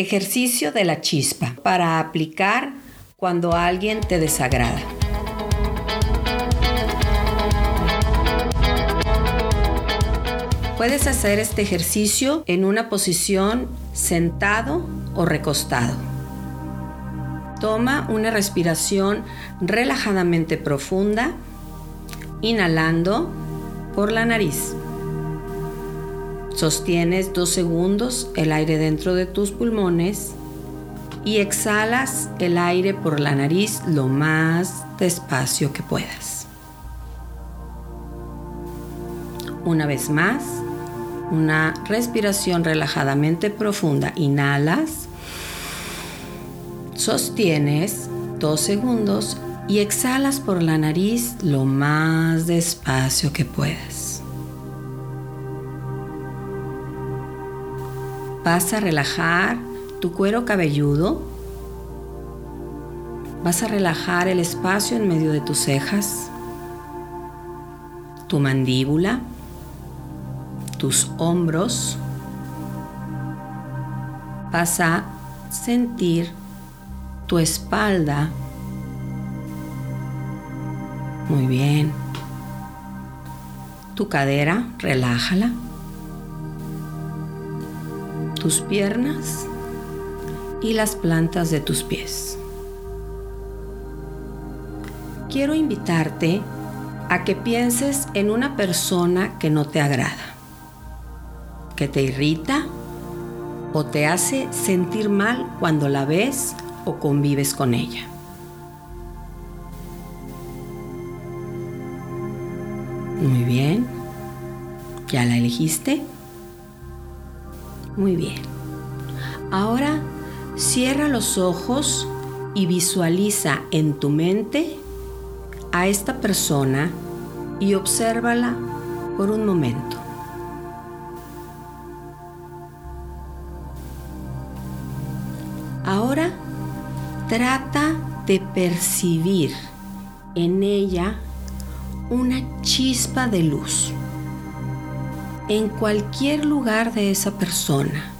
Ejercicio de la chispa para aplicar cuando alguien te desagrada. Puedes hacer este ejercicio en una posición sentado o recostado. Toma una respiración relajadamente profunda, inhalando por la nariz. Sostienes dos segundos el aire dentro de tus pulmones y exhalas el aire por la nariz lo más despacio que puedas. Una vez más, una respiración relajadamente profunda. Inhalas, sostienes dos segundos y exhalas por la nariz lo más despacio que puedas. Vas a relajar tu cuero cabelludo. Vas a relajar el espacio en medio de tus cejas, tu mandíbula, tus hombros. Vas a sentir tu espalda. Muy bien. Tu cadera, relájala. Tus piernas y las plantas de tus pies. Quiero invitarte a que pienses en una persona que no te agrada, que te irrita o te hace sentir mal cuando la ves o convives con ella. Muy bien. ¿Ya la elegiste? Muy bien. Ahora Cierra los ojos y visualiza en tu mente a esta persona y obsérvala por un momento. Ahora trata de percibir en ella una chispa de luz en cualquier lugar de esa persona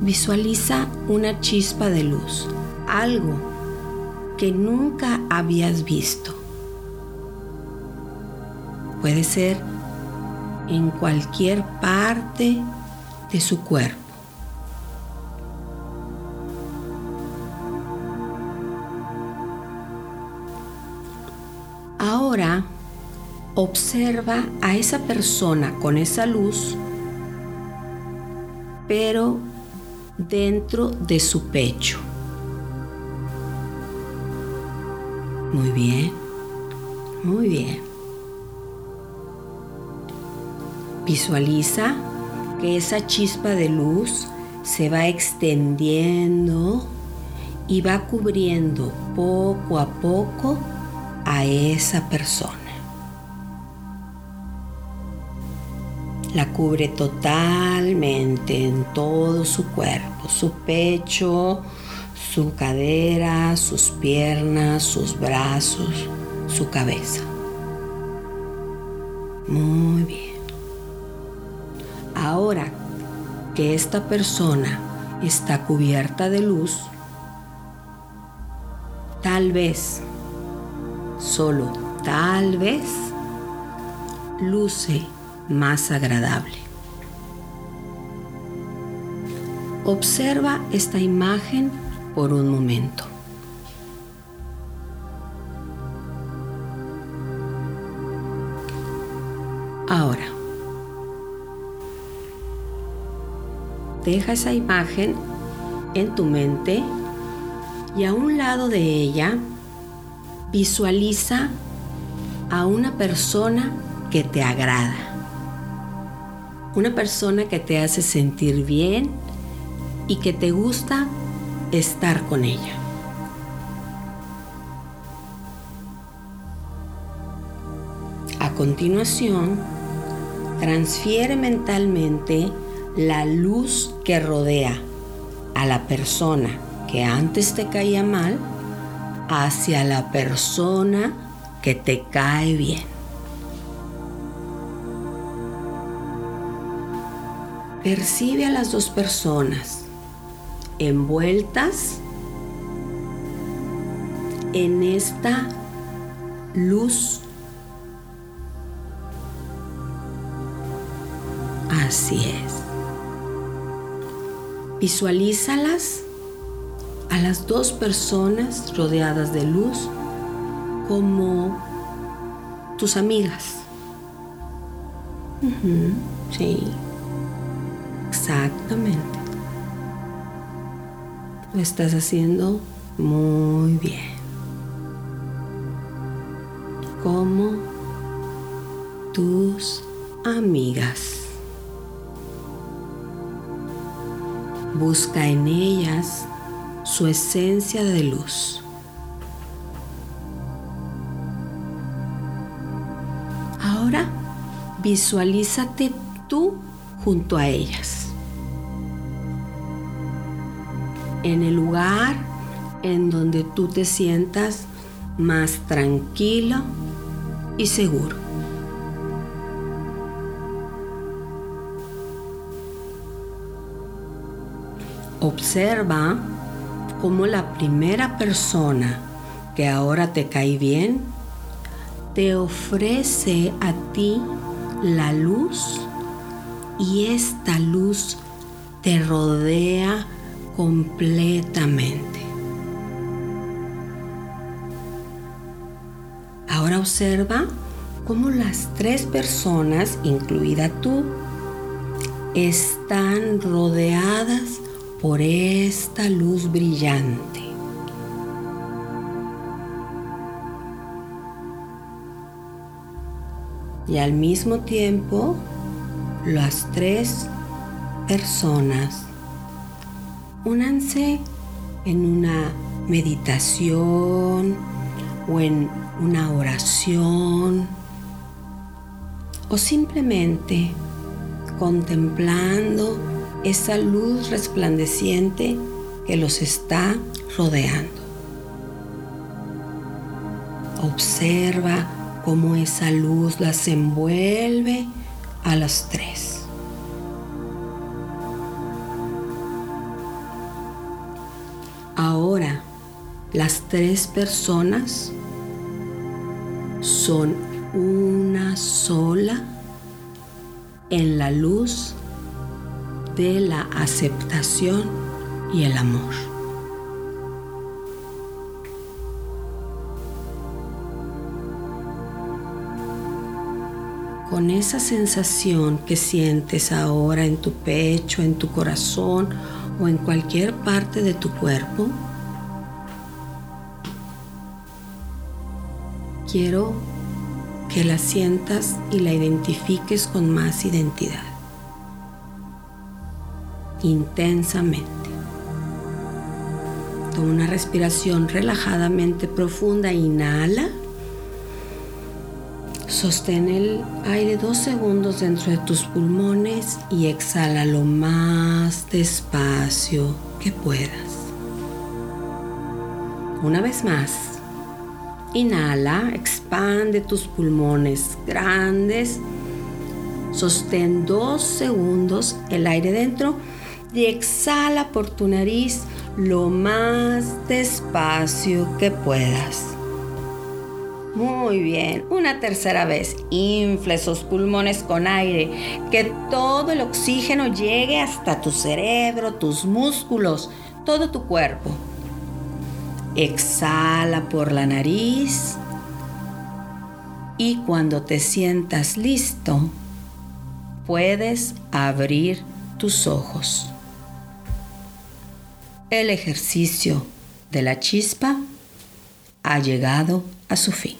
Visualiza una chispa de luz, algo que nunca habías visto. Puede ser en cualquier parte de su cuerpo. Ahora observa a esa persona con esa luz, pero dentro de su pecho. Muy bien, muy bien. Visualiza que esa chispa de luz se va extendiendo y va cubriendo poco a poco a esa persona. La cubre totalmente en todo su cuerpo, su pecho, su cadera, sus piernas, sus brazos, su cabeza. Muy bien. Ahora que esta persona está cubierta de luz, tal vez, solo tal vez, luce más agradable. Observa esta imagen por un momento. Ahora, deja esa imagen en tu mente y a un lado de ella visualiza a una persona que te agrada una persona que te hace sentir bien y que te gusta estar con ella. A continuación, transfiere mentalmente la luz que rodea a la persona que antes te caía mal hacia la persona que te cae bien. Percibe a las dos personas envueltas en esta luz. Así es. Visualízalas a las dos personas rodeadas de luz como tus amigas. sí, exactamente. Lo estás haciendo muy bien. Como tus amigas. Busca en ellas su esencia de luz. Ahora visualízate tú junto a ellas. En el lugar en donde tú te sientas más tranquilo y seguro. Observa cómo la primera persona que ahora te cae bien te ofrece a ti la luz y esta luz te rodea completamente. Ahora observa cómo las tres personas, incluida tú, están rodeadas por esta luz brillante. Y al mismo tiempo, las tres personas únanse en una meditación o en una oración o simplemente contemplando esa luz resplandeciente que los está rodeando. Observa cómo esa luz las envuelve a las tres. Ahora, las tres personas son una sola en la luz de la aceptación y el amor. Con esa sensación que sientes ahora en tu pecho, en tu corazón o en cualquier parte de tu cuerpo, quiero que la sientas y la identifiques con más identidad intensamente. Toma una respiración relajadamente profunda. Inhala. Sostén el aire dos segundos dentro de tus pulmones y exhala lo más despacio que puedas. Una vez más, inhala, expande tus pulmones grandes. Sostén dos segundos el aire dentro y exhala por tu nariz lo más despacio que puedas. Muy bien, una tercera vez. Infla esos pulmones con aire, que todo el oxígeno llegue hasta tu cerebro, tus músculos, todo tu cuerpo. Exhala por la nariz y cuando te sientas listo, puedes abrir tus ojos el ejercicio de la chispa ha llegado a su fin.